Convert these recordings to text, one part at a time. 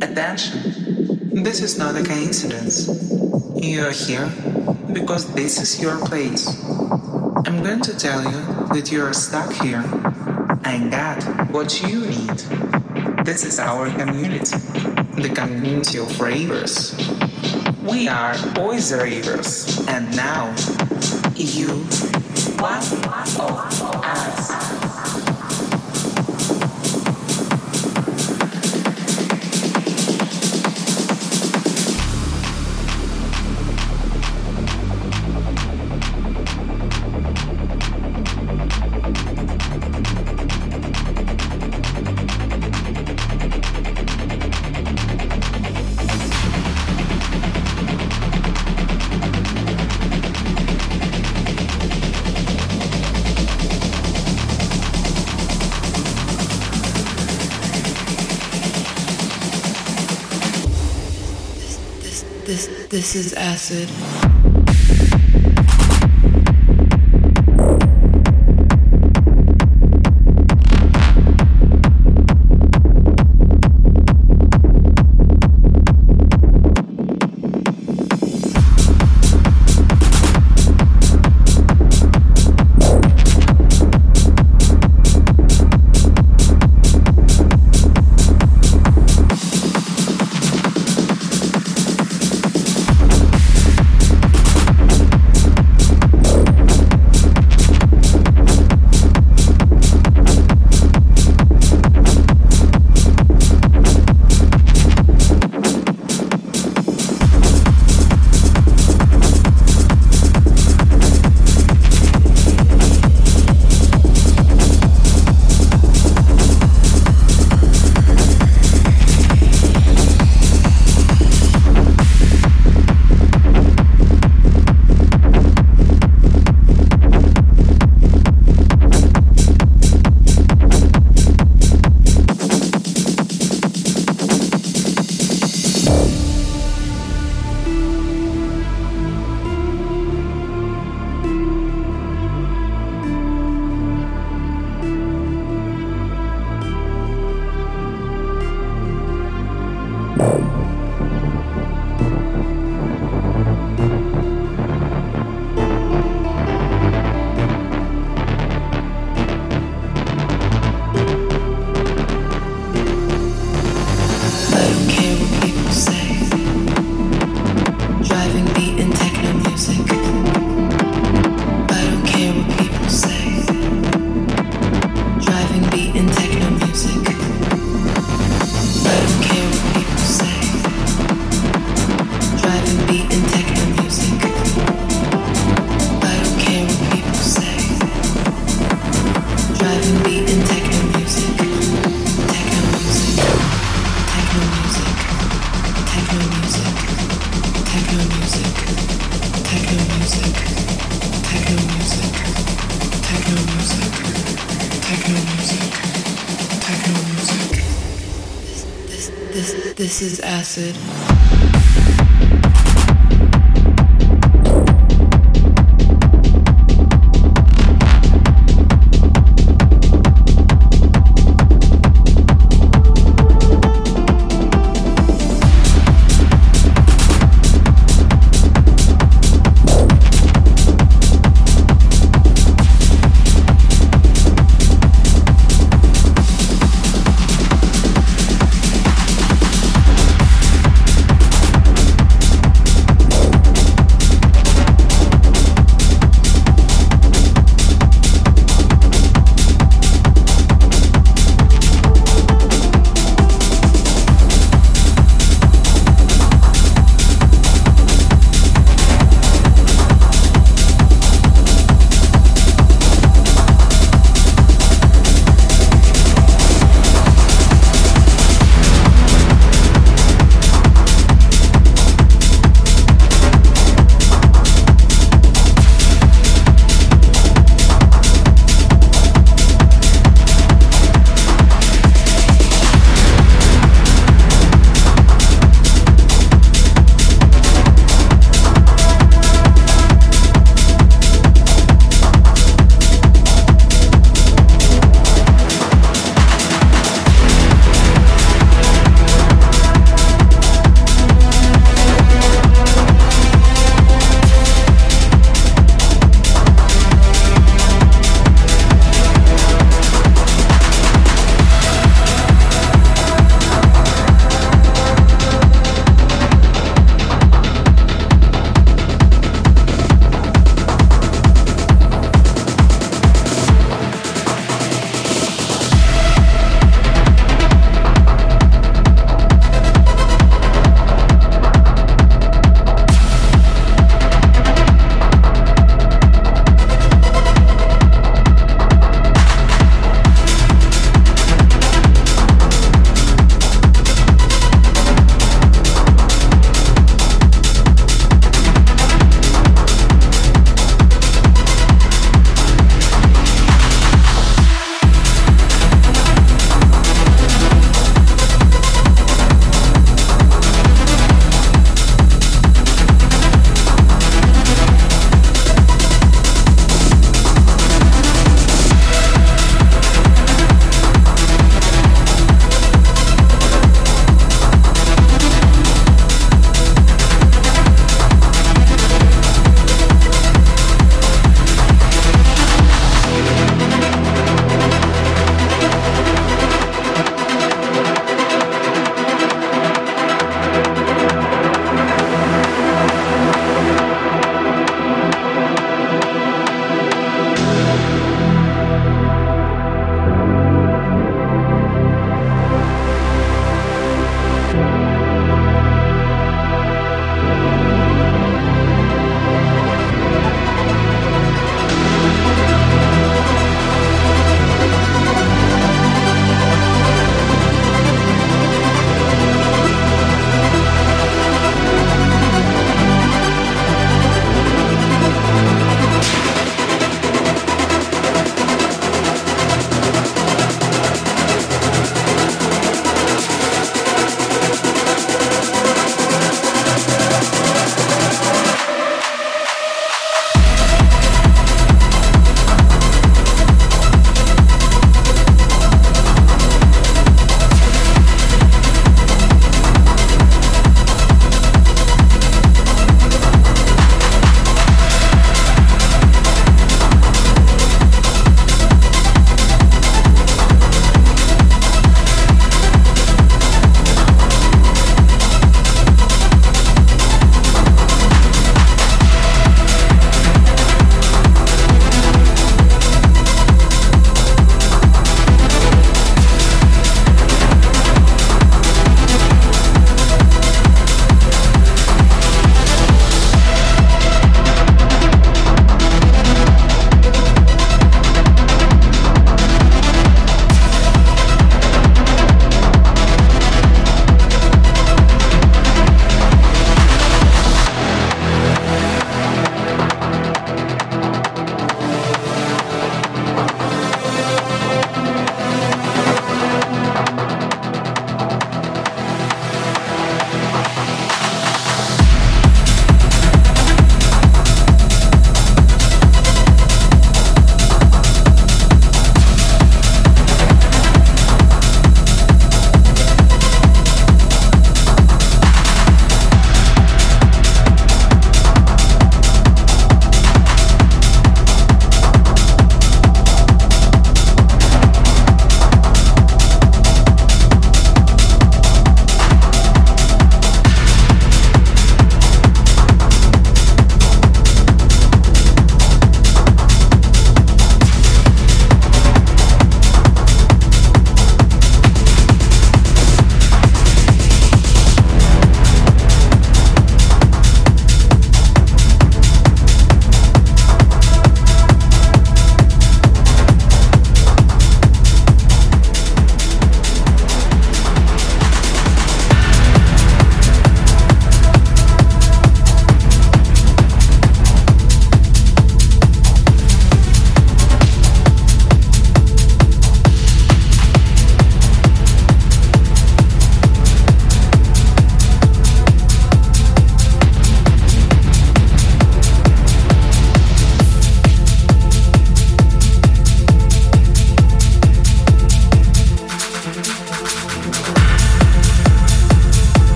Attention! This is not a coincidence. You are here because this is your place. I'm going to tell you that you are stuck here. and got what you need. This is our community, the community of ravers. We are boys ravers, and now you, one of us. This is acid.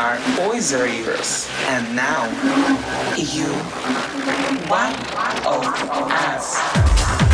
are always rivers. And now, you, one of us.